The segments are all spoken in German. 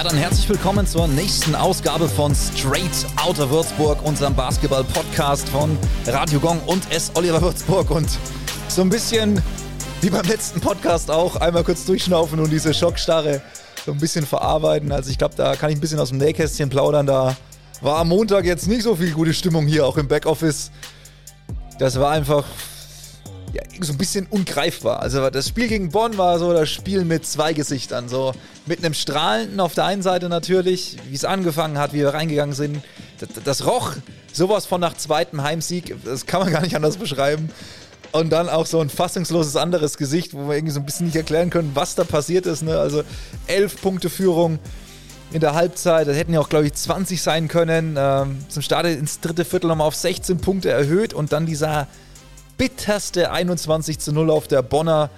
Ja, dann herzlich willkommen zur nächsten Ausgabe von Straight Outer Würzburg, unserem Basketball-Podcast von Radio Gong und S. Oliver Würzburg. Und so ein bisschen wie beim letzten Podcast auch, einmal kurz durchschnaufen und diese Schockstarre so ein bisschen verarbeiten. Also ich glaube, da kann ich ein bisschen aus dem Nähkästchen plaudern. Da war am Montag jetzt nicht so viel gute Stimmung hier, auch im Backoffice. Das war einfach ja, so ein bisschen ungreifbar. Also das Spiel gegen Bonn war so das Spiel mit zwei Gesichtern. So mit einem strahlenden auf der einen Seite natürlich, wie es angefangen hat, wie wir reingegangen sind. Das, das roch sowas von nach zweitem Heimsieg. Das kann man gar nicht anders beschreiben. Und dann auch so ein fassungsloses anderes Gesicht, wo wir irgendwie so ein bisschen nicht erklären können, was da passiert ist. Ne? Also elf Punkte Führung in der Halbzeit. Das hätten ja auch, glaube ich, 20 sein können. Ähm, zum Start ins dritte Viertel nochmal auf 16 Punkte erhöht und dann dieser bitterste 21 zu 0 auf der Bonner.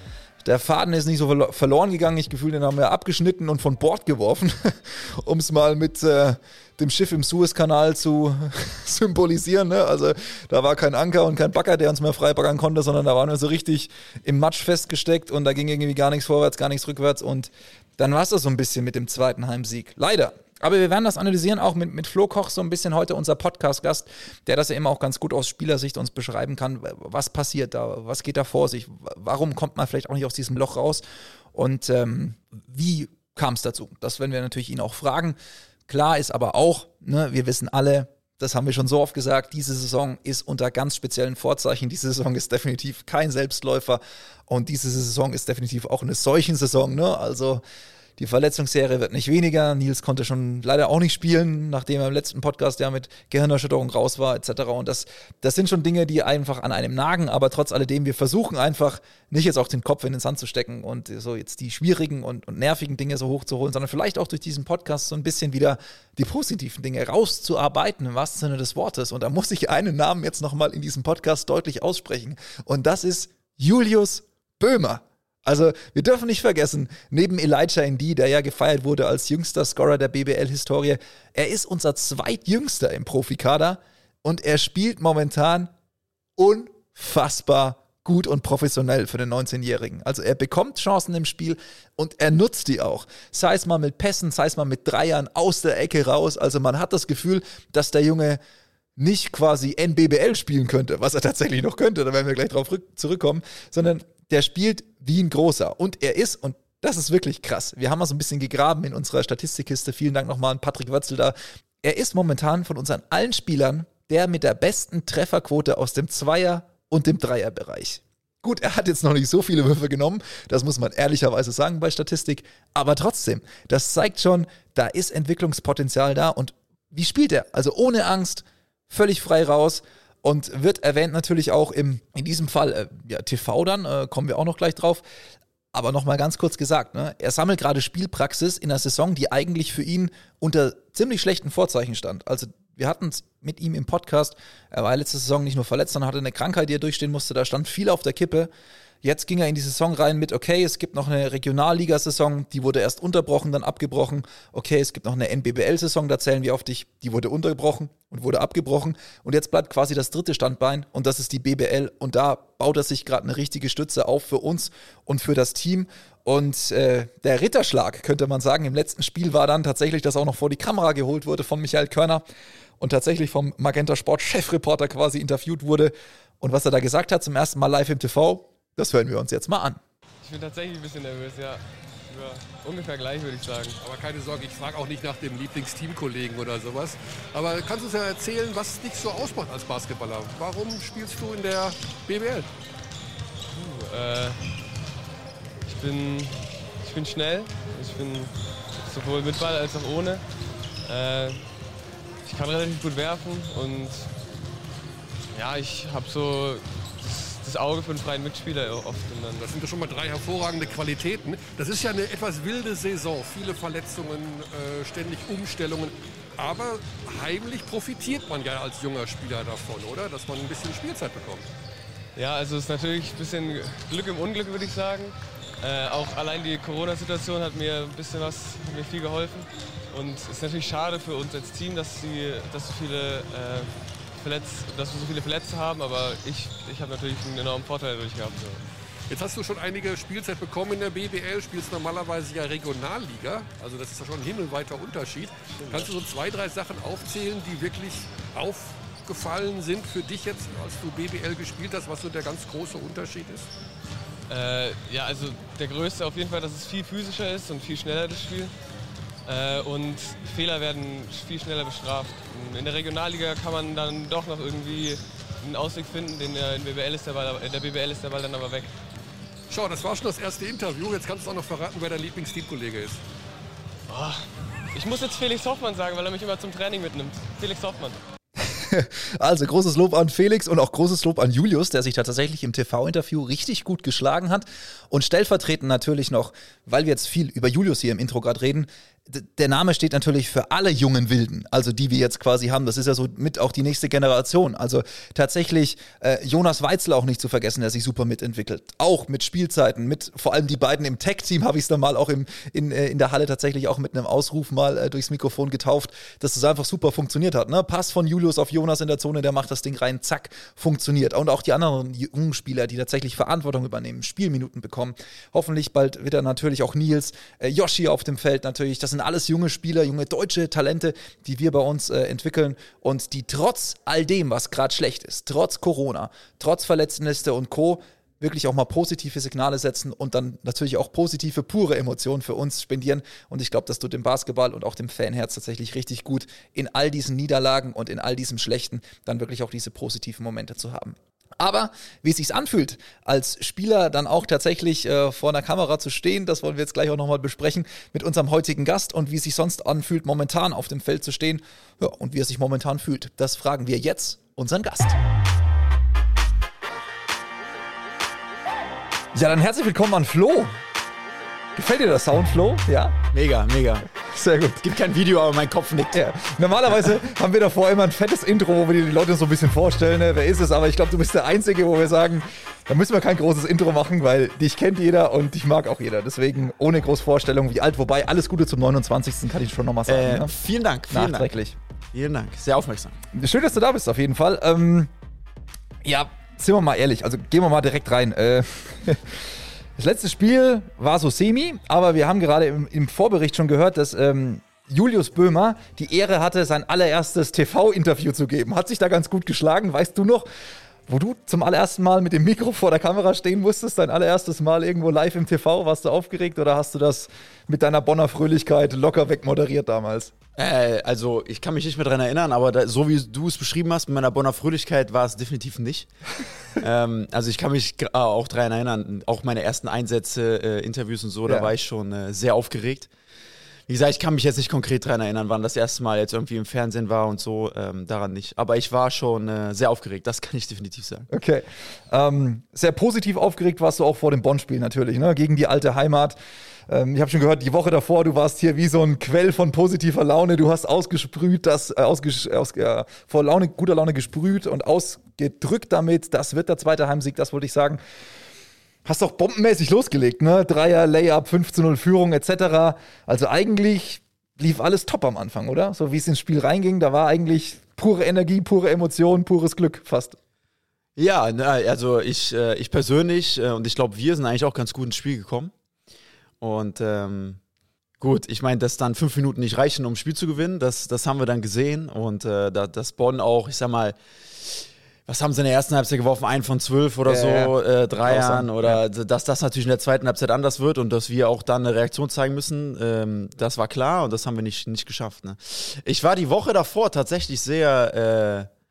Der Faden ist nicht so verloren gegangen. Ich gefühle, den haben wir abgeschnitten und von Bord geworfen, um es mal mit äh, dem Schiff im Suezkanal zu symbolisieren. Ne? Also da war kein Anker und kein Bagger, der uns mehr frei baggern konnte, sondern da waren wir so richtig im Matsch festgesteckt und da ging irgendwie gar nichts vorwärts, gar nichts rückwärts und dann war es das so ein bisschen mit dem zweiten Heimsieg. Leider. Aber wir werden das analysieren, auch mit, mit Flo Koch, so ein bisschen heute unser Podcast-Gast, der das ja immer auch ganz gut aus Spielersicht uns beschreiben kann. Was passiert da? Was geht da vor sich? Warum kommt man vielleicht auch nicht aus diesem Loch raus? Und ähm, wie kam es dazu? Das werden wir natürlich ihn auch fragen. Klar ist aber auch, ne, wir wissen alle, das haben wir schon so oft gesagt, diese Saison ist unter ganz speziellen Vorzeichen. Diese Saison ist definitiv kein Selbstläufer und diese Saison ist definitiv auch eine solchen Saison. Ne? Also die Verletzungsserie wird nicht weniger. Nils konnte schon leider auch nicht spielen, nachdem er im letzten Podcast ja mit Gehirnerschütterung raus war, etc. Und das, das sind schon Dinge, die einfach an einem nagen, aber trotz alledem, wir versuchen einfach nicht jetzt auch den Kopf in den Sand zu stecken und so jetzt die schwierigen und, und nervigen Dinge so hochzuholen, sondern vielleicht auch durch diesen Podcast so ein bisschen wieder die positiven Dinge rauszuarbeiten, im wahrsten Sinne des Wortes. Und da muss ich einen Namen jetzt nochmal in diesem Podcast deutlich aussprechen. Und das ist Julius Böhmer. Also, wir dürfen nicht vergessen, neben Elijah Indy, der ja gefeiert wurde als jüngster Scorer der BBL-Historie, er ist unser zweitjüngster im Profikader und er spielt momentan unfassbar gut und professionell für den 19-Jährigen. Also er bekommt Chancen im Spiel und er nutzt die auch. Sei es mal mit Pässen, sei es mal mit Dreiern aus der Ecke raus. Also man hat das Gefühl, dass der Junge nicht quasi NBBL spielen könnte, was er tatsächlich noch könnte, da werden wir gleich drauf zurückkommen, sondern der spielt wie ein großer. Und er ist, und das ist wirklich krass. Wir haben mal so ein bisschen gegraben in unserer Statistikkiste. Vielen Dank nochmal an Patrick Wörzel da. Er ist momentan von unseren allen Spielern der mit der besten Trefferquote aus dem Zweier- und dem Dreierbereich. Gut, er hat jetzt noch nicht so viele Würfe genommen, das muss man ehrlicherweise sagen bei Statistik, aber trotzdem, das zeigt schon, da ist Entwicklungspotenzial da und wie spielt er? Also ohne Angst, völlig frei raus und wird erwähnt natürlich auch im, in diesem Fall, äh, ja, TV dann, äh, kommen wir auch noch gleich drauf. Aber nochmal ganz kurz gesagt, ne, er sammelt gerade Spielpraxis in einer Saison, die eigentlich für ihn unter ziemlich schlechten Vorzeichen stand. Also wir hatten es mit ihm im Podcast, er war letzte Saison nicht nur verletzt, sondern hatte eine Krankheit, die er durchstehen musste, da stand viel auf der Kippe. Jetzt ging er in die Saison rein mit, okay, es gibt noch eine Regionalligasaison, die wurde erst unterbrochen, dann abgebrochen. Okay, es gibt noch eine NBBL-Saison, da zählen wir auf dich, die wurde unterbrochen und wurde abgebrochen. Und jetzt bleibt quasi das dritte Standbein und das ist die BBL. Und da baut er sich gerade eine richtige Stütze auf für uns und für das Team. Und äh, der Ritterschlag, könnte man sagen, im letzten Spiel war dann tatsächlich, dass auch noch vor die Kamera geholt wurde von Michael Körner und tatsächlich vom Magenta Sport Chefreporter quasi interviewt wurde. Und was er da gesagt hat, zum ersten Mal live im TV, das hören wir uns jetzt mal an. Ich bin tatsächlich ein bisschen nervös, ja. Ja, ungefähr gleich, würde ich sagen. Aber keine Sorge, ich frage auch nicht nach dem Lieblingsteamkollegen oder sowas. Aber kannst du uns ja erzählen, was dich so ausmacht als Basketballer? Warum spielst du in der BBL? Uh, äh, ich, bin, ich bin schnell. Ich bin sowohl mit Ball als auch ohne. Äh, ich kann relativ gut werfen und ja, ich habe so das Auge für einen freien Mitspieler oft. das sind ja schon mal drei hervorragende Qualitäten. Das ist ja eine etwas wilde Saison. Viele Verletzungen, äh, ständig Umstellungen. Aber heimlich profitiert man ja als junger Spieler davon, oder? Dass man ein bisschen Spielzeit bekommt. Ja, also es ist natürlich ein bisschen Glück im Unglück, würde ich sagen. Äh, auch allein die Corona-Situation hat mir ein bisschen was, hat mir viel geholfen. Und es ist natürlich schade für uns als Team, dass, sie, dass so viele äh, Verletz, dass wir so viele Verletzte haben, aber ich, ich habe natürlich einen enormen Vorteil dadurch gehabt. So. Jetzt hast du schon einige Spielzeit bekommen in der BBL, spielst normalerweise ja Regionalliga, also das ist ja schon ein himmelweiter Unterschied. Kannst du so zwei, drei Sachen aufzählen, die wirklich aufgefallen sind für dich jetzt, als du BBL gespielt hast, was so der ganz große Unterschied ist? Äh, ja, also der größte auf jeden Fall, dass es viel physischer ist und viel schneller das Spiel. Äh, und Fehler werden viel schneller bestraft. In der Regionalliga kann man dann doch noch irgendwie einen Ausweg finden, in der, in BBL ist der, Ball, in der BBL ist der Ball dann aber weg. Schau, das war schon das erste Interview. Jetzt kannst du auch noch verraten, wer dein Lieblingsteamkollege ist. Oh, ich muss jetzt Felix Hoffmann sagen, weil er mich immer zum Training mitnimmt. Felix Hoffmann. Also großes Lob an Felix und auch großes Lob an Julius, der sich da tatsächlich im TV-Interview richtig gut geschlagen hat. Und stellvertretend natürlich noch, weil wir jetzt viel über Julius hier im Intro gerade reden, der Name steht natürlich für alle jungen Wilden, also die wir jetzt quasi haben. Das ist ja so mit auch die nächste Generation. Also tatsächlich äh, Jonas Weitzel auch nicht zu vergessen, der sich super mitentwickelt. Auch mit Spielzeiten, mit vor allem die beiden im Tech-Team habe ich es dann mal auch im, in, äh, in der Halle tatsächlich auch mit einem Ausruf mal äh, durchs Mikrofon getauft, dass das einfach super funktioniert hat. Ne? Pass von Julius auf Jonas in der Zone, der macht das Ding rein, zack, funktioniert. Und auch die anderen jungen Spieler, die tatsächlich Verantwortung übernehmen, Spielminuten bekommen. Hoffentlich bald wieder natürlich auch Nils, äh, Yoshi auf dem Feld natürlich. Das sind alles junge Spieler, junge deutsche Talente, die wir bei uns äh, entwickeln und die trotz all dem, was gerade schlecht ist, trotz Corona, trotz Verletztenliste und Co., wirklich auch mal positive Signale setzen und dann natürlich auch positive, pure Emotionen für uns spendieren. Und ich glaube, das tut dem Basketball und auch dem Fanherz tatsächlich richtig gut, in all diesen Niederlagen und in all diesem Schlechten dann wirklich auch diese positiven Momente zu haben. Aber wie es sich anfühlt, als Spieler dann auch tatsächlich äh, vor einer Kamera zu stehen, das wollen wir jetzt gleich auch nochmal besprechen mit unserem heutigen Gast und wie es sich sonst anfühlt, momentan auf dem Feld zu stehen ja, und wie er sich momentan fühlt. Das fragen wir jetzt unseren Gast. Ja, dann herzlich willkommen an Flo. Gefällt dir der Sound, Flo? Ja? Mega, mega. Sehr gut. Gibt kein Video, aber mein Kopf nickt. Ja. Normalerweise haben wir davor immer ein fettes Intro, wo wir die Leute so ein bisschen vorstellen, ne? wer ist es, aber ich glaube, du bist der Einzige, wo wir sagen, da müssen wir kein großes Intro machen, weil dich kennt jeder und dich mag auch jeder. Deswegen ohne Großvorstellung, wie alt, wobei alles Gute zum 29. kann ich schon nochmal sagen. Äh, ne? Vielen Dank, vielen Nachträglich. Dank. Vielen Dank, sehr aufmerksam. Schön, dass du da bist, auf jeden Fall. Ähm, ja, sind wir mal ehrlich, also gehen wir mal direkt rein. Äh, das letzte Spiel war so semi, aber wir haben gerade im, im Vorbericht schon gehört, dass ähm, Julius Böhmer die Ehre hatte, sein allererstes TV-Interview zu geben. Hat sich da ganz gut geschlagen. Weißt du noch, wo du zum allerersten Mal mit dem Mikro vor der Kamera stehen musstest, dein allererstes Mal irgendwo live im TV? Warst du aufgeregt oder hast du das mit deiner Bonner Fröhlichkeit locker wegmoderiert damals? Äh, also, ich kann mich nicht mehr daran erinnern, aber da, so wie du es beschrieben hast, mit meiner Bonner Fröhlichkeit war es definitiv nicht. ähm, also, ich kann mich auch daran erinnern, auch meine ersten Einsätze, äh, Interviews und so, ja. da war ich schon äh, sehr aufgeregt. Wie gesagt, ich kann mich jetzt nicht konkret daran erinnern, wann das erste Mal jetzt irgendwie im Fernsehen war und so, ähm, daran nicht. Aber ich war schon äh, sehr aufgeregt, das kann ich definitiv sagen. Okay. Ähm, sehr positiv aufgeregt warst du auch vor dem Bonn-Spiel natürlich, ne? gegen die alte Heimat. Ähm, ich habe schon gehört, die Woche davor, du warst hier wie so ein Quell von positiver Laune. Du hast ausgesprüht, das, äh, ausges, aus, äh, vor Laune, guter Laune gesprüht und ausgedrückt damit. Das wird der zweite Heimsieg, das wollte ich sagen hast doch bombenmäßig losgelegt, ne? Dreier, Layup, 5 zu 0 Führung etc. Also eigentlich lief alles top am Anfang, oder? So wie es ins Spiel reinging, da war eigentlich pure Energie, pure Emotion, pures Glück fast. Ja, also ich, äh, ich persönlich äh, und ich glaube, wir sind eigentlich auch ganz gut ins Spiel gekommen. Und ähm, gut, ich meine, dass dann fünf Minuten nicht reichen, um ein Spiel zu gewinnen, das, das haben wir dann gesehen. Und äh, dass Bonn auch, ich sag mal, was haben sie in der ersten Halbzeit geworfen? Ein von zwölf oder ja, so, ja. Äh, Dreiern. Oder ja. dass das natürlich in der zweiten Halbzeit anders wird und dass wir auch dann eine Reaktion zeigen müssen, ähm, das war klar und das haben wir nicht, nicht geschafft. Ne? Ich war die Woche davor tatsächlich sehr äh,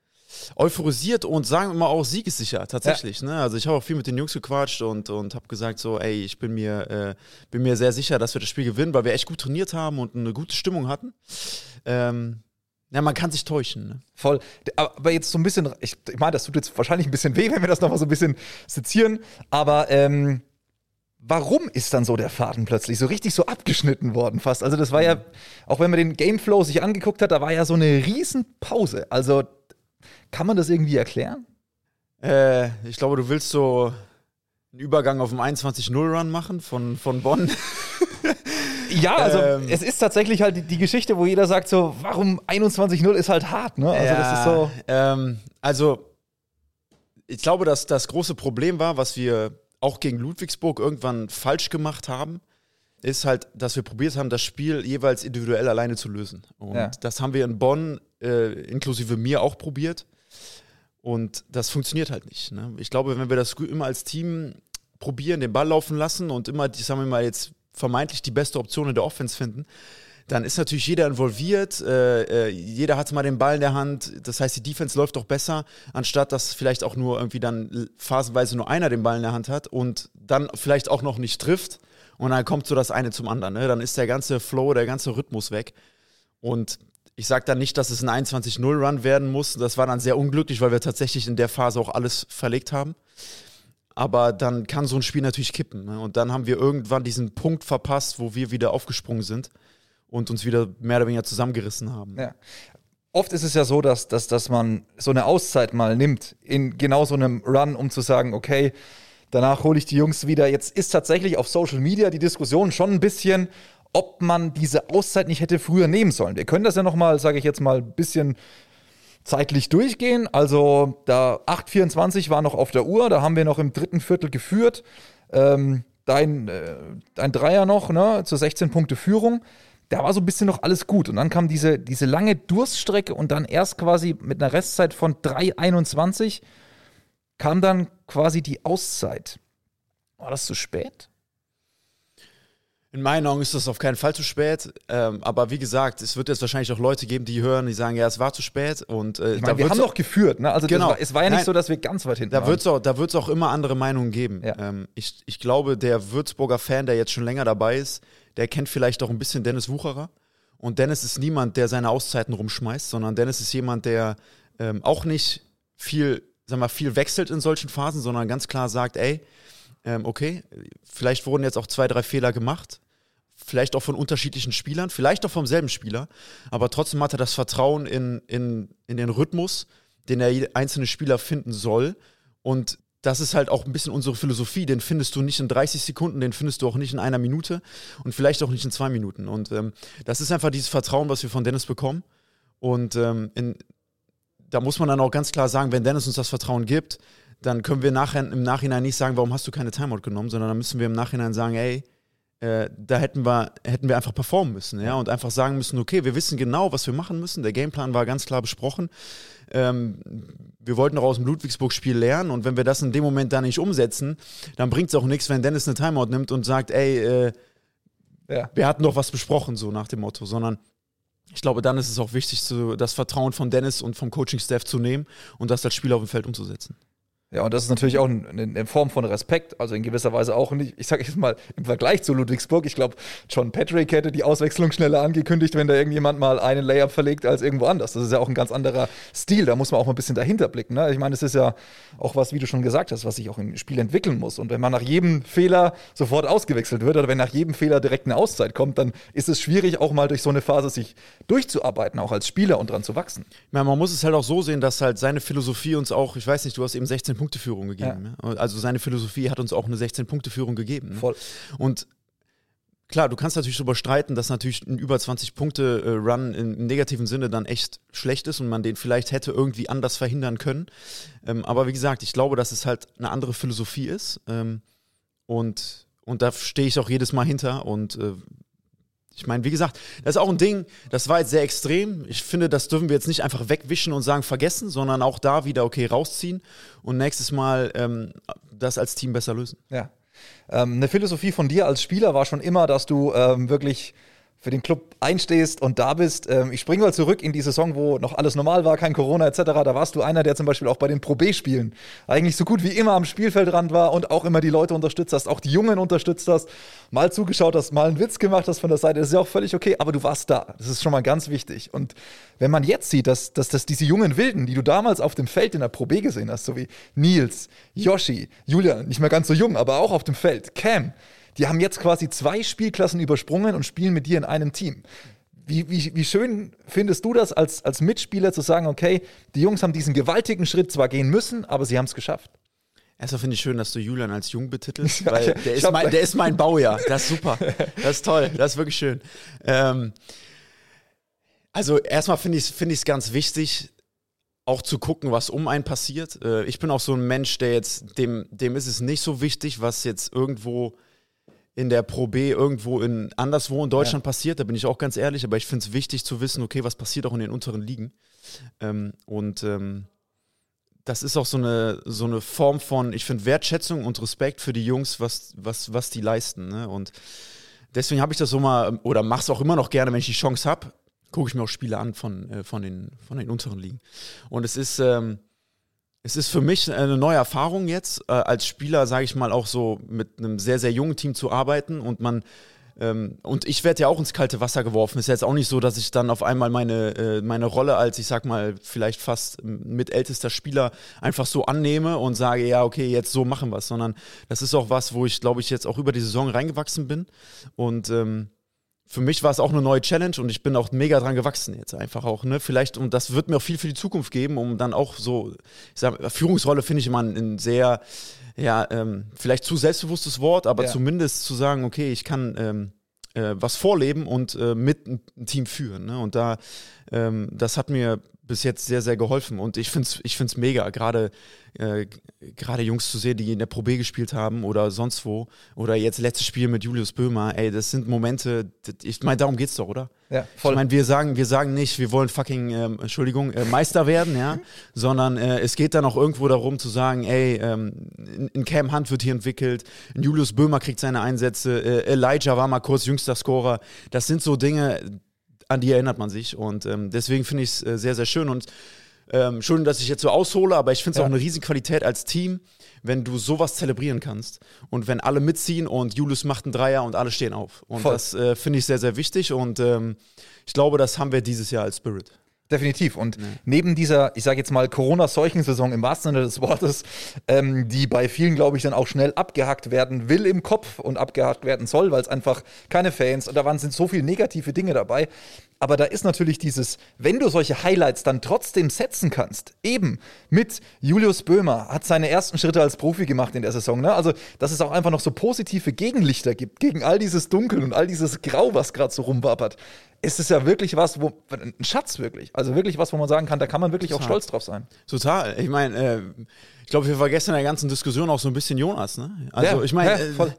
euphorisiert und sagen wir mal auch siegessicher, tatsächlich. Ne? Also ich habe auch viel mit den Jungs gequatscht und, und habe gesagt, so, ey, ich bin mir, äh, bin mir sehr sicher, dass wir das Spiel gewinnen, weil wir echt gut trainiert haben und eine gute Stimmung hatten. Ähm, ja, man kann sich täuschen. Ne? Voll. Aber jetzt so ein bisschen, ich, ich meine, das tut jetzt wahrscheinlich ein bisschen weh, wenn wir das nochmal so ein bisschen sezieren. Aber ähm, warum ist dann so der Faden plötzlich so richtig so abgeschnitten worden fast? Also das war ja, auch wenn man den Gameflow sich angeguckt hat, da war ja so eine Riesenpause. Also kann man das irgendwie erklären? Äh, ich glaube, du willst so einen Übergang auf dem 21-0-Run machen von, von Bonn. Ja, also ähm, es ist tatsächlich halt die, die, Geschichte, wo jeder sagt so, warum 21-0 ist halt hart, ne? Also ja, das ist so. Ähm, also ich glaube, dass das große Problem war, was wir auch gegen Ludwigsburg irgendwann falsch gemacht haben, ist halt, dass wir probiert haben, das Spiel jeweils individuell alleine zu lösen. Und Ja. das haben wir in Bonn, äh, inklusive mir, auch probiert. Und das funktioniert halt nicht. Ne? Ich glaube, wenn wir das immer als Team probieren, den Ball laufen lassen und immer, die, sagen wir mal, jetzt vermeintlich die beste Option in der Offense finden, dann ist natürlich jeder involviert, äh, äh, jeder hat mal den Ball in der Hand, das heißt, die Defense läuft auch besser, anstatt dass vielleicht auch nur irgendwie dann phasenweise nur einer den Ball in der Hand hat und dann vielleicht auch noch nicht trifft und dann kommt so das eine zum anderen. Ne? Dann ist der ganze Flow, der ganze Rhythmus weg. Und ich sage dann nicht, dass es ein 21-0-Run werden muss. Das war dann sehr unglücklich, weil wir tatsächlich in der Phase auch alles verlegt haben. Aber dann kann so ein Spiel natürlich kippen. Ne? Und dann haben wir irgendwann diesen Punkt verpasst, wo wir wieder aufgesprungen sind und uns wieder mehr oder weniger zusammengerissen haben. Ja. Oft ist es ja so, dass, dass, dass man so eine Auszeit mal nimmt in genau so einem Run, um zu sagen, okay, danach hole ich die Jungs wieder. Jetzt ist tatsächlich auf Social Media die Diskussion schon ein bisschen, ob man diese Auszeit nicht hätte früher nehmen sollen. Wir können das ja nochmal, sage ich jetzt mal, ein bisschen zeitlich durchgehen. Also da 8,24 war noch auf der Uhr, da haben wir noch im dritten Viertel geführt. Ähm, dein, äh, dein Dreier noch, ne, zur 16 Punkte Führung. Da war so ein bisschen noch alles gut. Und dann kam diese, diese lange Durststrecke und dann erst quasi mit einer Restzeit von 3,21 kam dann quasi die Auszeit. War das zu spät? In meinen Augen ist das auf keinen Fall zu spät. Ähm, aber wie gesagt, es wird jetzt wahrscheinlich auch Leute geben, die hören, die sagen, ja, es war zu spät. Und äh, Ich da meine, wir haben noch geführt. Ne? Also Genau. war, es war ja nicht Nein. so, dass wir ganz weit hinten Da waren. wird es auch, da wird's auch immer andere Meinungen geben. Ja. Ähm, ich, ich glaube, der Würzburger Fan, der jetzt schon länger dabei ist, der kennt vielleicht auch ein bisschen Dennis Wucherer. Und Dennis ist niemand, der seine Auszeiten rumschmeißt, sondern Dennis ist jemand, der ähm, auch nicht viel, sag mal, viel wechselt in solchen Phasen, sondern ganz klar sagt, ey, ähm, okay, vielleicht wurden jetzt auch zwei, drei Fehler gemacht. Vielleicht auch von unterschiedlichen Spielern, vielleicht auch vom selben Spieler, aber trotzdem hat er das Vertrauen in, in, in den Rhythmus, den der einzelne Spieler finden soll. Und das ist halt auch ein bisschen unsere Philosophie. Den findest du nicht in 30 Sekunden, den findest du auch nicht in einer Minute und vielleicht auch nicht in zwei Minuten. Und ähm, das ist einfach dieses Vertrauen, was wir von Dennis bekommen. Und ähm, in, da muss man dann auch ganz klar sagen, wenn Dennis uns das Vertrauen gibt, dann können wir nachher, im Nachhinein nicht sagen, warum hast du keine Timeout genommen, sondern dann müssen wir im Nachhinein sagen, ey, äh, da hätten wir, hätten wir einfach performen müssen, ja, und einfach sagen müssen, okay, wir wissen genau, was wir machen müssen. Der Gameplan war ganz klar besprochen. Ähm, wir wollten auch aus dem Ludwigsburg-Spiel lernen und wenn wir das in dem Moment da nicht umsetzen, dann bringt es auch nichts, wenn Dennis eine Timeout nimmt und sagt, ey, äh, ja. wir hatten doch was besprochen, so nach dem Motto, sondern ich glaube, dann ist es auch wichtig, das Vertrauen von Dennis und vom Coaching-Staff zu nehmen und das als Spieler auf dem Feld umzusetzen. Ja, und das ist natürlich auch eine, Form von Respekt, also in gewisser Weise auch nicht, ich sage jetzt mal im Vergleich zu Ludwigsburg, ich glaube, John Patrick hätte die Auswechslung schneller angekündigt, wenn da irgendjemand mal einen Layup verlegt als irgendwo anders. Das ist ja auch ein ganz anderer Stil, da muss man auch mal ein bisschen dahinter blicken. Ne? Ich meine, es ist ja auch was, wie du schon gesagt hast, was sich auch im Spiel entwickeln muss. Und wenn man nach jedem Fehler sofort ausgewechselt wird oder wenn nach jedem Fehler direkt eine Auszeit kommt, dann ist es schwierig, auch mal durch so eine Phase sich durchzuarbeiten, auch als Spieler und dran zu wachsen. Meine, man muss es halt auch so sehen, dass halt seine Philosophie uns auch, ich weiß nicht, du hast eben 16-Punkte-Führung gegeben. Ja. Also seine Philosophie hat uns auch eine 16-Punkte-Führung gegeben. Voll. Und klar, du kannst natürlich darüber streiten, dass natürlich ein über 20-Punkte-Run im negativen Sinne dann echt schlecht ist und man den vielleicht hätte irgendwie anders verhindern können. Ähm, aber wie gesagt, ich glaube, dass es halt eine andere Philosophie ist. Ähm, und, und da stehe ich auch jedes Mal hinter. Und äh, ich meine, wie gesagt, das ist auch ein Ding, das war jetzt sehr extrem. Ich finde, das dürfen wir jetzt nicht einfach wegwischen und sagen, vergessen, sondern auch da wieder, okay, rausziehen und nächstes Mal ähm, das als Team besser lösen. Ja. Ähm, eine Philosophie von dir als Spieler war schon immer, dass du ähm, wirklich für den Club einstehst und da bist. Ähm, ich springe mal zurück in die Saison, wo noch alles normal war, kein Corona etc. Da warst du einer, der zum Beispiel auch bei den Pro B-Spielen eigentlich so gut wie immer am Spielfeldrand war und auch immer die Leute unterstützt hast, auch die Jungen unterstützt hast, mal zugeschaut hast, mal einen Witz gemacht hast von der Seite. Das ist ja auch völlig okay, aber du warst da. Das ist schon mal ganz wichtig. Und wenn man jetzt sieht, dass, dass, dass diese jungen Wilden, die du damals auf dem Feld in der Pro B gesehen hast, so wie Nils, Yoshi, Julian, nicht mehr ganz so jung, aber auch auf dem Feld, Cam, die haben jetzt quasi zwei Spielklassen übersprungen und spielen mit dir in einem Team. Wie, wie, wie schön findest du das als, als Mitspieler zu sagen, okay, die Jungs haben diesen gewaltigen Schritt zwar gehen müssen, aber sie haben es geschafft? Erstmal finde ich schön, dass du Julian als jung betitelst, weil der ist, mein, der ist mein Baujahr. Das ist super. Das ist toll. Das ist wirklich schön. Ähm, also erstmal finde ich es find ich's ganz wichtig, auch zu gucken, was um einen passiert. Äh, ich bin auch so ein Mensch, der jetzt, dem, dem ist es nicht so wichtig, was jetzt irgendwo in der Pro B irgendwo in anderswo in Deutschland ja. passiert, da bin ich auch ganz ehrlich, aber ich finde es wichtig zu wissen, okay, was passiert auch in den unteren Ligen. Ähm, und ähm, das ist auch so eine, so eine Form von, ich finde, Wertschätzung und Respekt für die Jungs, was, was, was die leisten. Ne? Und deswegen habe ich das so mal, oder mache es auch immer noch gerne, wenn ich die Chance habe, gucke ich mir auch Spiele an von, äh, von, den, von den unteren Ligen. Und es ist, ähm, es ist für mich eine neue Erfahrung jetzt, äh, als Spieler, sage ich mal, auch so mit einem sehr, sehr jungen Team zu arbeiten und man ähm, und ich werde ja auch ins kalte Wasser geworfen. Ist jetzt auch nicht so, dass ich dann auf einmal meine, äh, meine Rolle als, ich sag mal, vielleicht fast mit ältester Spieler einfach so annehme und sage, ja, okay, jetzt so machen wir es, sondern das ist auch was, wo ich, glaube ich, jetzt auch über die Saison reingewachsen bin. Und ähm, für mich war es auch eine neue Challenge und ich bin auch mega dran gewachsen jetzt einfach auch, ne? Vielleicht, und das wird mir auch viel für die Zukunft geben, um dann auch so, ich sag, Führungsrolle finde ich immer ein sehr, ja, ähm, vielleicht zu selbstbewusstes Wort, aber ja. zumindest zu sagen, okay, ich kann ähm, äh, was vorleben und äh, mit ein Team führen. Ne? Und da, ähm, das hat mir bis jetzt sehr, sehr geholfen. Und ich finde es ich find's mega, gerade äh, gerade Jungs zu sehen, die in der Pro B gespielt haben oder sonst wo. Oder jetzt letztes Spiel mit Julius Böhmer. Ey, das sind Momente, ich meine, darum geht's doch, oder? Ja, voll. Ich meine, wir sagen, wir sagen nicht, wir wollen fucking, ähm, Entschuldigung, äh, Meister werden, ja, sondern äh, es geht dann auch irgendwo darum zu sagen, ey, ähm, in Cam Hunt wird hier entwickelt, Julius Böhmer kriegt seine Einsätze, äh, Elijah war mal kurz jüngster Scorer. Das sind so Dinge, an die erinnert man sich. Und ähm, deswegen finde ich es äh, sehr, sehr schön. Und ähm, schön, dass ich jetzt so aushole, aber ich finde es ja. auch eine Riesenqualität als Team, wenn du sowas zelebrieren kannst. Und wenn alle mitziehen und Julius macht einen Dreier und alle stehen auf. Und Voll. das äh, finde ich sehr, sehr wichtig. Und ähm, ich glaube, das haben wir dieses Jahr als Spirit. Definitiv. Und ja. neben dieser, ich sage jetzt mal, Corona-Seuchensaison im wahrsten Sinne des Wortes, ähm, die bei vielen, glaube ich, dann auch schnell abgehackt werden will im Kopf und abgehackt werden soll, weil es einfach keine Fans und da waren sind so viele negative Dinge dabei. Aber da ist natürlich dieses, wenn du solche Highlights dann trotzdem setzen kannst, eben mit Julius Böhmer, hat seine ersten Schritte als Profi gemacht in der Saison. Ne? Also, dass es auch einfach noch so positive Gegenlichter gibt gegen all dieses Dunkel und all dieses Grau, was gerade so rumwappert ist es ja wirklich was, wo ein Schatz wirklich. Also wirklich was, wo man sagen kann, da kann man wirklich Total. auch stolz drauf sein. Total. Ich meine, äh, ich glaube, wir vergessen in der ganzen Diskussion auch so ein bisschen Jonas. Ne? Also ja, ich meine, ja, äh,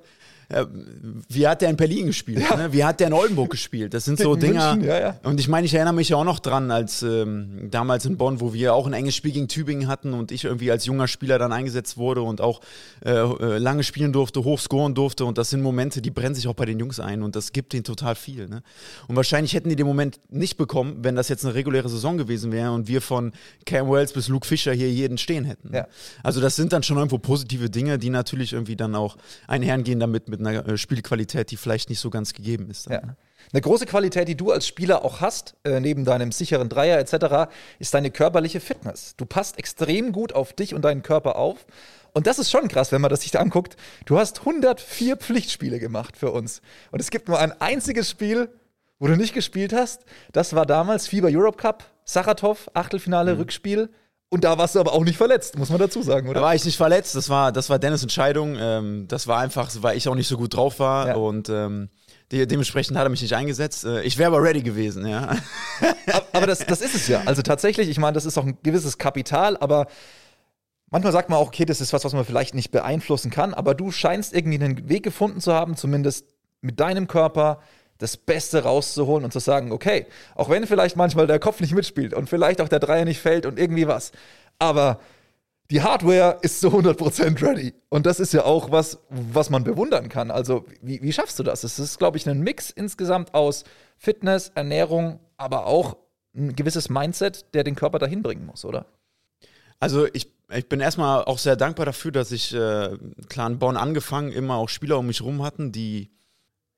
wie hat der in Berlin gespielt? Ja. Ne? Wie hat der in Oldenburg gespielt? Das sind so Dinger. Ja, ja. Und ich meine, ich erinnere mich ja auch noch dran, als ähm, damals in Bonn, wo wir auch ein enges Spiel gegen Tübingen hatten und ich irgendwie als junger Spieler dann eingesetzt wurde und auch äh, äh, lange spielen durfte, hoch scoren durfte. Und das sind Momente, die brennen sich auch bei den Jungs ein und das gibt ihnen total viel. Ne? Und wahrscheinlich hätten die den Moment nicht bekommen, wenn das jetzt eine reguläre Saison gewesen wäre und wir von Cam Wells bis Luke Fischer hier jeden stehen hätten. Ne? Also das sind dann schon irgendwo positive Dinge, die natürlich irgendwie dann auch einhergehen damit mit einer äh, Spielqualität, die vielleicht nicht so ganz gegeben ist. Dann, ja. Ne? Eine große Qualität, die du als Spieler auch hast, äh, neben deinem sicheren Dreier etc., ist deine körperliche Fitness. Du passt extrem gut auf dich und deinen Körper auf. Und das ist schon krass, wenn man das sich da anguckt. Du hast 104 Pflichtspiele gemacht für uns. Und es gibt nur ein einziges Spiel, wo du nicht gespielt hast. Das war damals FIBA Europe Cup, Saratov, Achtelfinale, mhm. Rückspiel. Und da warst du aber auch nicht verletzt, muss man dazu sagen, oder? Da war ich nicht verletzt. Das war, das war Dennis Entscheidung. Ähm, das war einfach, weil ich auch nicht so gut drauf war. Ja. Und ähm, de dementsprechend hat er mich nicht eingesetzt. Äh, ich wäre aber ready gewesen, ja. aber das, das ist es ja. Also tatsächlich, ich meine, das ist auch ein gewisses Kapital, aber manchmal sagt man auch, okay, das ist was, was man vielleicht nicht beeinflussen kann. Aber du scheinst irgendwie einen Weg gefunden zu haben, zumindest mit deinem Körper das Beste rauszuholen und zu sagen, okay, auch wenn vielleicht manchmal der Kopf nicht mitspielt und vielleicht auch der Dreier nicht fällt und irgendwie was, aber die Hardware ist zu 100% ready. Und das ist ja auch was, was man bewundern kann. Also, wie, wie schaffst du das? Es ist, glaube ich, ein Mix insgesamt aus Fitness, Ernährung, aber auch ein gewisses Mindset, der den Körper dahin bringen muss, oder? Also, ich, ich bin erstmal auch sehr dankbar dafür, dass ich, äh, klar in Bonn angefangen, immer auch Spieler um mich rum hatten, die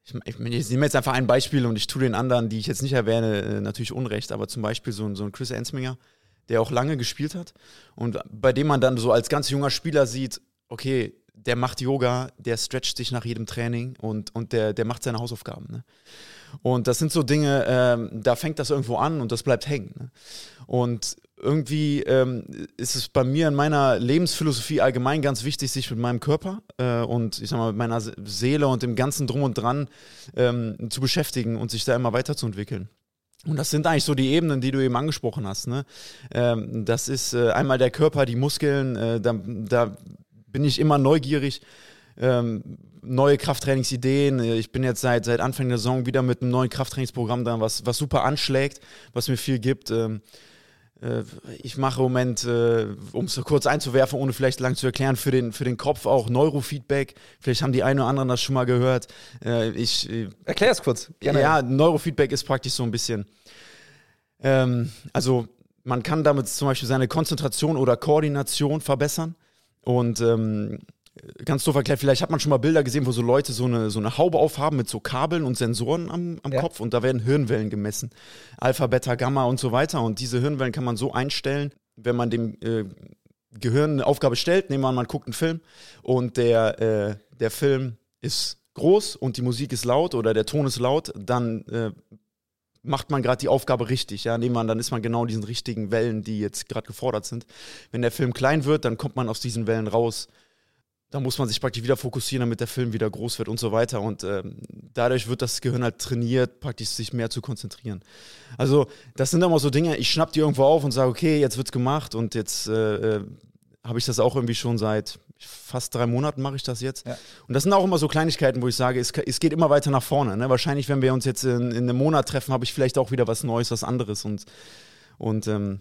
ich, ich, ich nehme jetzt einfach ein Beispiel und ich tue den anderen, die ich jetzt nicht erwähne, äh, natürlich Unrecht, aber zum Beispiel so, so ein Chris Ensminger, der auch lange gespielt hat und bei dem man dann so als ganz junger Spieler sieht, okay, der macht Yoga, der stretcht sich nach jedem Training und, und der, der macht seine Hausaufgaben. Ne? Und das sind so Dinge, ähm, da fängt das irgendwo an und das bleibt hängen. Ne? Und irgendwie ähm, ist es bei mir in meiner Lebensphilosophie allgemein ganz wichtig, sich mit meinem Körper äh, und ich sag mal mit meiner Seele und dem ganzen Drum und Dran ähm, zu beschäftigen und sich da immer weiterzuentwickeln. Und das sind eigentlich so die Ebenen, die du eben angesprochen hast. Ne? Ähm, das ist äh, einmal der Körper, die Muskeln, äh, da, da bin ich immer neugierig. Ähm, neue Krafttrainingsideen. Ich bin jetzt seit, seit Anfang der Saison wieder mit einem neuen Krafttrainingsprogramm da, was, was super anschlägt, was mir viel gibt. Äh, ich mache im Moment, äh, um es kurz einzuwerfen, ohne vielleicht lang zu erklären, für den, für den Kopf auch Neurofeedback. Vielleicht haben die einen oder anderen das schon mal gehört. Äh, ich, Erklär es kurz. Gerne. Ja, Neurofeedback ist praktisch so ein bisschen, ähm, also man kann damit zum Beispiel seine Konzentration oder Koordination verbessern. Und ähm, ganz doof erklärt, vielleicht hat man schon mal Bilder gesehen, wo so Leute so eine, so eine Haube aufhaben mit so Kabeln und Sensoren am, am ja. Kopf und da werden Hirnwellen gemessen. Alpha, Beta, Gamma und so weiter. Und diese Hirnwellen kann man so einstellen, wenn man dem äh, Gehirn eine Aufgabe stellt, nehmen wir an, man guckt einen Film und der, äh, der Film ist groß und die Musik ist laut oder der Ton ist laut, dann äh, macht man gerade die Aufgabe richtig. Ja, nehmen wir an, dann ist man genau in diesen richtigen Wellen, die jetzt gerade gefordert sind. Wenn der Film klein wird, dann kommt man aus diesen Wellen raus da muss man sich praktisch wieder fokussieren, damit der Film wieder groß wird und so weiter. Und ähm, dadurch wird das Gehirn halt trainiert, praktisch sich mehr zu konzentrieren. Also, das sind immer so Dinge, ich schnapp die irgendwo auf und sage, okay, jetzt wird's gemacht und jetzt äh, äh, habe ich das auch irgendwie schon seit fast drei Monaten mache ich das jetzt. Ja. Und das sind auch immer so Kleinigkeiten, wo ich sage, es, es geht immer weiter nach vorne. Ne? Wahrscheinlich, wenn wir uns jetzt in, in einem Monat treffen, habe ich vielleicht auch wieder was Neues, was anderes. Und, und ähm,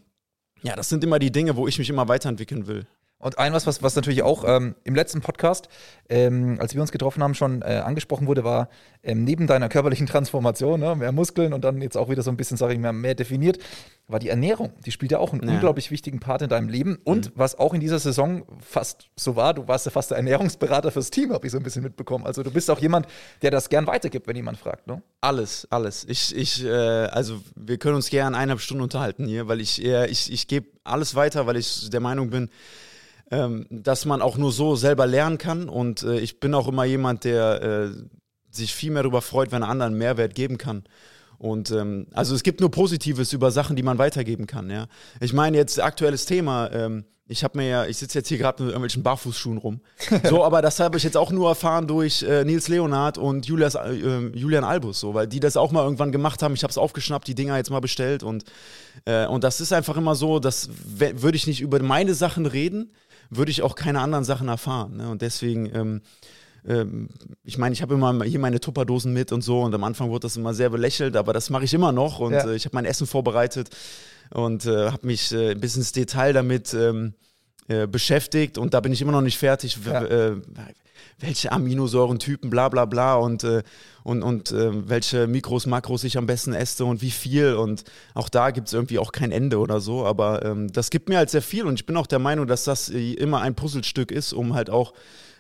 ja, das sind immer die Dinge, wo ich mich immer weiterentwickeln will. Und ein was, was, was natürlich auch ähm, im letzten Podcast, ähm, als wir uns getroffen haben, schon äh, angesprochen wurde, war ähm, neben deiner körperlichen Transformation, ne, mehr Muskeln und dann jetzt auch wieder so ein bisschen, sage ich mal, mehr definiert, war die Ernährung. Die spielt ja auch einen ja. unglaublich wichtigen Part in deinem Leben. Und mhm. was auch in dieser Saison fast so war, du warst ja fast der Ernährungsberater fürs Team, habe ich so ein bisschen mitbekommen. Also du bist auch jemand, der das gern weitergibt, wenn jemand fragt, ne? Alles, alles. Ich, ich, äh, also wir können uns gerne eineinhalb Stunden unterhalten hier, weil ich, äh, ich, ich gebe alles weiter, weil ich der Meinung bin, ähm, dass man auch nur so selber lernen kann. Und äh, ich bin auch immer jemand, der äh, sich viel mehr darüber freut, wenn er anderen Mehrwert geben kann. Und ähm, also es gibt nur Positives über Sachen, die man weitergeben kann. Ja, ich meine jetzt aktuelles Thema. Ähm, ich habe mir ja, ich sitze jetzt hier gerade mit irgendwelchen Barfußschuhen rum. So, aber das habe ich jetzt auch nur erfahren durch äh, Nils Leonard und Julias, äh, Julian Albus, so, weil die das auch mal irgendwann gemacht haben. Ich habe es aufgeschnappt, die Dinger jetzt mal bestellt und äh, und das ist einfach immer so, dass würde ich nicht über meine Sachen reden, würde ich auch keine anderen Sachen erfahren. Ne? Und deswegen, ähm, ähm, ich meine, ich habe immer hier meine Tupperdosen mit und so und am Anfang wurde das immer sehr belächelt, aber das mache ich immer noch und ja. äh, ich habe mein Essen vorbereitet und äh, habe mich äh, bis ins Detail damit ähm, äh, beschäftigt und da bin ich immer noch nicht fertig. Ja. Äh, welche Aminosäurentypen, bla bla bla und, äh, und, und äh, welche Mikros, Makros ich am besten esse und wie viel. Und auch da gibt es irgendwie auch kein Ende oder so. Aber ähm, das gibt mir halt sehr viel und ich bin auch der Meinung, dass das immer ein Puzzlestück ist, um halt auch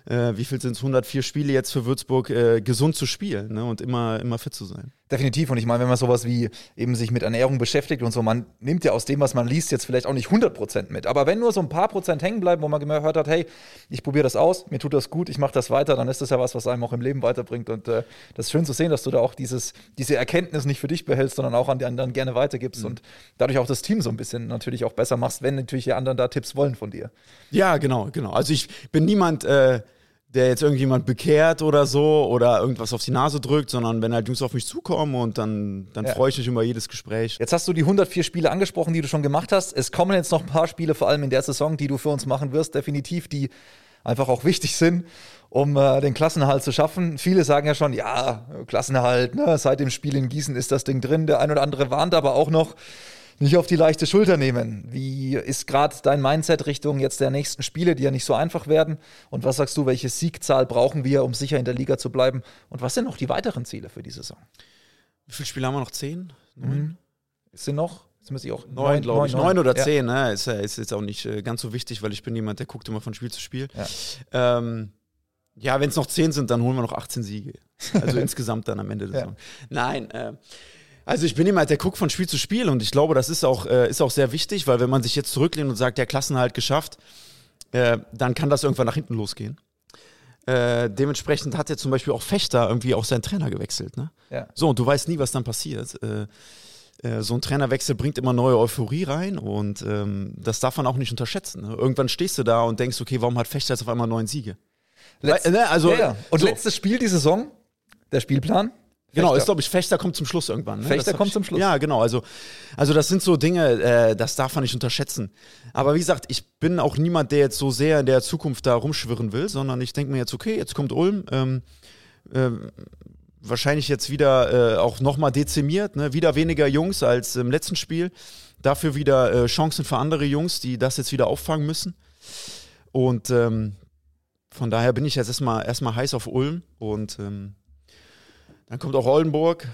äh, wie viel sind es, 104 Spiele jetzt für Würzburg, gesund zu spielen ne? und immer, immer fit zu sein. Definitiv. Und ich meine, wenn man sowas wie eben sich mit Ernährung beschäftigt und so, man nimmt ja aus dem, was man liest, jetzt vielleicht auch nicht 100 Prozent mit. Aber wenn nur so ein paar Prozent hängen bleiben, wo man gehört hat, hey, ich probiere das aus, mir tut das gut, ich mache das weiter, dann ist das ja was, was einem auch im Leben weiterbringt. Und äh, das ist schön zu sehen, dass du da auch dieses, diese Erkenntnis nicht für dich behältst, sondern auch an die anderen gerne weitergibst mhm. und dadurch auch das Team so ein bisschen natürlich auch besser machst, wenn natürlich die anderen da Tipps wollen von dir. Ja, genau, genau. Also ich bin niemand, äh der jetzt irgendjemand bekehrt oder so oder irgendwas auf die Nase drückt, sondern wenn halt Jungs auf mich zukommen und dann, dann ja. freue ich mich über jedes Gespräch. Jetzt hast du die 104 Spiele angesprochen, die du schon gemacht hast. Es kommen jetzt noch ein paar Spiele, vor allem in der Saison, die du für uns machen wirst, definitiv, die einfach auch wichtig sind, um äh, den Klassenerhalt zu schaffen. Viele sagen ja schon, ja, Klassenerhalt, ne? seit dem Spiel in Gießen ist das Ding drin. Der ein oder andere warnt aber auch noch, nicht auf die leichte Schulter nehmen. Wie ist gerade dein Mindset Richtung jetzt der nächsten Spiele, die ja nicht so einfach werden? Und was sagst du, welche Siegzahl brauchen wir, um sicher in der Liga zu bleiben? Und was sind noch die weiteren Ziele für die Saison? Wie viele Spiele haben wir noch? Zehn? Neun? Mhm. Sind noch? Jetzt muss ich auch neun, glaube ich. Neun oder zehn, ja. ne? Ist, ist jetzt auch nicht äh, ganz so wichtig, weil ich bin jemand, der guckt immer von Spiel zu Spiel. Ja. Ähm, ja, wenn es noch zehn sind, dann holen wir noch 18 Siege. Also insgesamt dann am Ende des ja. Nein, äh, also ich bin immer der guckt von Spiel zu Spiel und ich glaube, das ist auch, äh, ist auch sehr wichtig, weil wenn man sich jetzt zurücklehnt und sagt, der Klassenhalt geschafft, äh, dann kann das irgendwann nach hinten losgehen. Äh, dementsprechend hat er zum Beispiel auch Fechter irgendwie auch seinen Trainer gewechselt. Ne? Ja. So, und du weißt nie, was dann passiert. Äh, äh, so ein Trainerwechsel bringt immer neue Euphorie rein und ähm, das darf man auch nicht unterschätzen. Ne? Irgendwann stehst du da und denkst, okay, warum hat Fechter jetzt auf einmal neun Siege? Letz Weil, ne, also, ja, ja. Und so. letztes Spiel die Saison, der Spielplan, Genau, ist glaube ich, Fechter kommt zum Schluss irgendwann. Ne? Fechter kommt ich, zum Schluss. Ja, genau. Also, also das sind so Dinge, äh, das darf man nicht unterschätzen. Aber wie gesagt, ich bin auch niemand, der jetzt so sehr in der Zukunft da rumschwirren will, sondern ich denke mir jetzt, okay, jetzt kommt Ulm. Ähm, ähm, wahrscheinlich jetzt wieder äh, auch nochmal dezimiert, ne? wieder weniger Jungs als im letzten Spiel. Dafür wieder äh, Chancen für andere Jungs, die das jetzt wieder auffangen müssen. Und ähm, von daher bin ich jetzt erstmal erstmal heiß auf Ulm und ähm, dann kommt auch Oldenburg,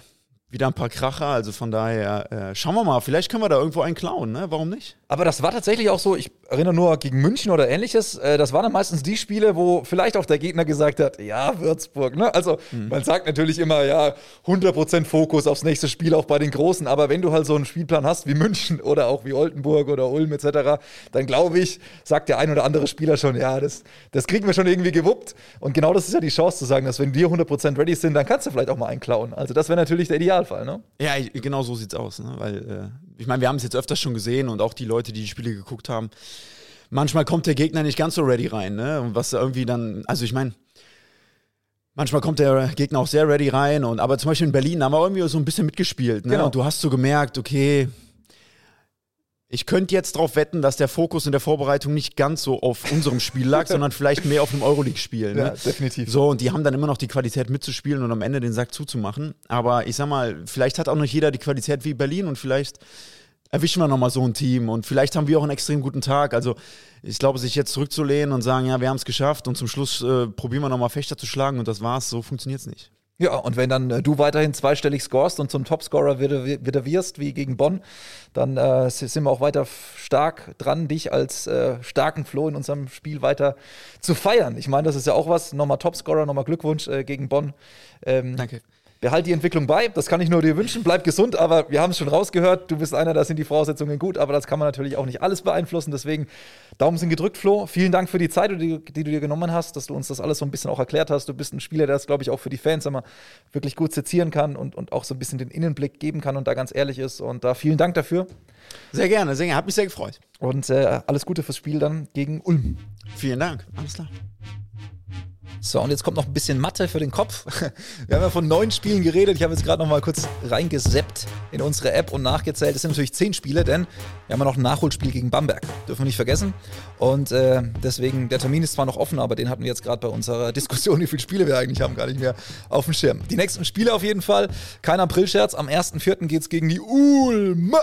wieder ein paar Kracher, also von daher äh, schauen wir mal, vielleicht können wir da irgendwo einen klauen, ne? Warum nicht? Aber das war tatsächlich auch so, ich erinnere nur gegen München oder ähnliches, äh, das waren dann meistens die Spiele, wo vielleicht auch der Gegner gesagt hat, ja, Würzburg, ne? Also man sagt natürlich immer, ja, 100% Fokus aufs nächste Spiel, auch bei den Großen, aber wenn du halt so einen Spielplan hast wie München oder auch wie Oldenburg oder Ulm etc., dann glaube ich, sagt der ein oder andere Spieler schon, ja, das, das kriegen wir schon irgendwie gewuppt. Und genau das ist ja die Chance zu sagen, dass wenn wir 100% ready sind, dann kannst du vielleicht auch mal einen klauen. Also das wäre natürlich der Idealfall, ne? Ja, ich, genau so sieht's aus, ne? Weil, äh, ich meine, wir haben es jetzt öfters schon gesehen und auch die Leute, die die Spiele geguckt haben. Manchmal kommt der Gegner nicht ganz so ready rein, ne? Und was irgendwie dann, also ich meine, manchmal kommt der Gegner auch sehr ready rein und aber zum Beispiel in Berlin haben wir irgendwie so ein bisschen mitgespielt, ne? Genau. Und du hast so gemerkt, okay, ich könnte jetzt darauf wetten, dass der Fokus in der Vorbereitung nicht ganz so auf unserem Spiel lag, sondern vielleicht mehr auf einem Euroleague-Spiel. Ne? Ja, definitiv. So, und die haben dann immer noch die Qualität mitzuspielen und am Ende den Sack zuzumachen. Aber ich sag mal, vielleicht hat auch nicht jeder die Qualität wie Berlin und vielleicht erwischen wir nochmal so ein Team und vielleicht haben wir auch einen extrem guten Tag. Also ich glaube, sich jetzt zurückzulehnen und sagen, ja, wir haben es geschafft und zum Schluss äh, probieren wir nochmal Fechter zu schlagen und das war's, so funktioniert's nicht. Ja, und wenn dann äh, du weiterhin zweistellig scorest und zum Topscorer wieder, wieder wirst, wie gegen Bonn, dann äh, sind wir auch weiter stark dran, dich als äh, starken Floh in unserem Spiel weiter zu feiern. Ich meine, das ist ja auch was. Nochmal Topscorer, nochmal Glückwunsch äh, gegen Bonn. Ähm, Danke. Behalt die Entwicklung bei, das kann ich nur dir wünschen. Bleib gesund, aber wir haben es schon rausgehört. Du bist einer, da sind die Voraussetzungen gut, aber das kann man natürlich auch nicht alles beeinflussen. Deswegen Daumen sind gedrückt, Flo. Vielen Dank für die Zeit, die, die du dir genommen hast, dass du uns das alles so ein bisschen auch erklärt hast. Du bist ein Spieler, der das, glaube ich, auch für die Fans immer wirklich gut sezieren kann und, und auch so ein bisschen den Innenblick geben kann und da ganz ehrlich ist. Und da vielen Dank dafür. Sehr gerne, sehr gerne. Hat mich sehr gefreut. Und äh, alles Gute fürs Spiel dann gegen Ulm. Vielen Dank. Alles klar. So, und jetzt kommt noch ein bisschen Mathe für den Kopf. Wir haben ja von neun Spielen geredet. Ich habe jetzt gerade noch mal kurz reingeseppt in unsere App und nachgezählt. Es sind natürlich zehn Spiele, denn wir haben ja noch ein Nachholspiel gegen Bamberg. Dürfen wir nicht vergessen. Und äh, deswegen, der Termin ist zwar noch offen, aber den hatten wir jetzt gerade bei unserer Diskussion, wie viele Spiele wir eigentlich haben, gar nicht mehr auf dem Schirm. Die nächsten Spiele auf jeden Fall. Kein Aprilscherz. Am 1.4. geht es gegen die Ulm.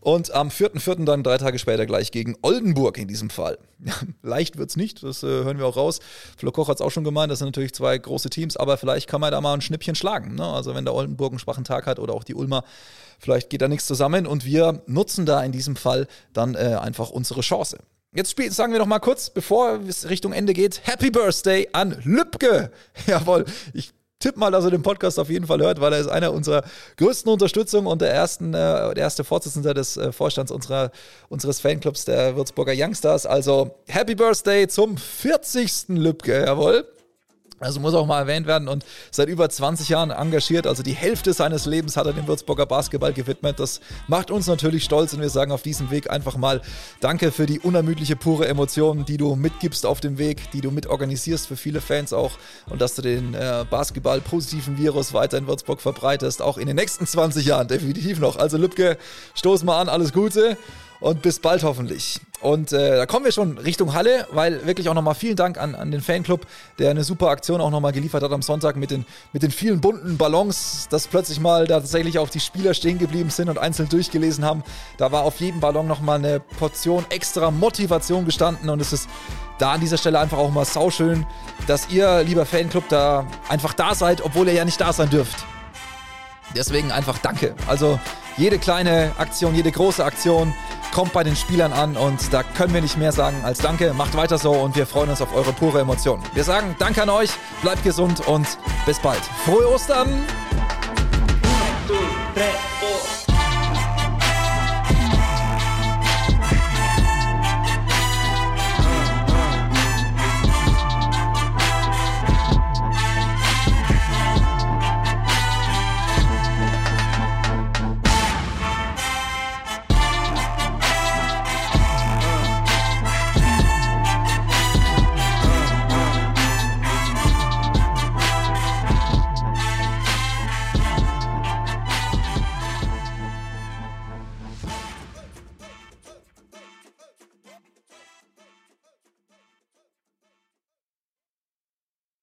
Und am 4.4. dann drei Tage später gleich gegen Oldenburg in diesem Fall. Leicht wird es nicht, das äh, hören wir auch raus. Flo Koch hat es auch schon gemeint, das sind natürlich zwei große Teams, aber vielleicht kann man da mal ein Schnippchen schlagen. Ne? Also wenn der Oldenburg einen schwachen Tag hat oder auch die Ulmer, vielleicht geht da nichts zusammen und wir nutzen da in diesem Fall dann äh, einfach unsere Chance. Jetzt spiel, sagen wir noch mal kurz, bevor es Richtung Ende geht, Happy Birthday an Lübke. Jawohl, ich tippe mal, dass er den Podcast auf jeden Fall hört, weil er ist einer unserer größten Unterstützung und der, ersten, äh, der erste Vorsitzende des äh, Vorstands unserer, unseres Fanclubs der Würzburger Youngstars. Also Happy Birthday zum 40. Lübke, jawohl. Also muss auch mal erwähnt werden und seit über 20 Jahren engagiert. Also die Hälfte seines Lebens hat er dem Würzburger Basketball gewidmet. Das macht uns natürlich stolz und wir sagen auf diesem Weg einfach mal Danke für die unermüdliche, pure Emotion, die du mitgibst auf dem Weg, die du mitorganisierst für viele Fans auch und dass du den äh, Basketball-positiven Virus weiter in Würzburg verbreitest, auch in den nächsten 20 Jahren definitiv noch. Also Lübke, stoß mal an, alles Gute und bis bald hoffentlich. Und äh, da kommen wir schon Richtung Halle, weil wirklich auch nochmal vielen Dank an, an den Fanclub, der eine super Aktion auch nochmal geliefert hat am Sonntag mit den, mit den vielen bunten Ballons, dass plötzlich mal da tatsächlich auch die Spieler stehen geblieben sind und einzeln durchgelesen haben. Da war auf jedem Ballon nochmal eine Portion extra Motivation gestanden und es ist da an dieser Stelle einfach auch mal sauschön, dass ihr, lieber Fanclub, da einfach da seid, obwohl ihr ja nicht da sein dürft. Deswegen einfach danke. Also jede kleine Aktion, jede große Aktion kommt bei den Spielern an und da können wir nicht mehr sagen als Danke. Macht weiter so und wir freuen uns auf eure pure Emotion. Wir sagen Danke an euch, bleibt gesund und bis bald. Frohe Ostern!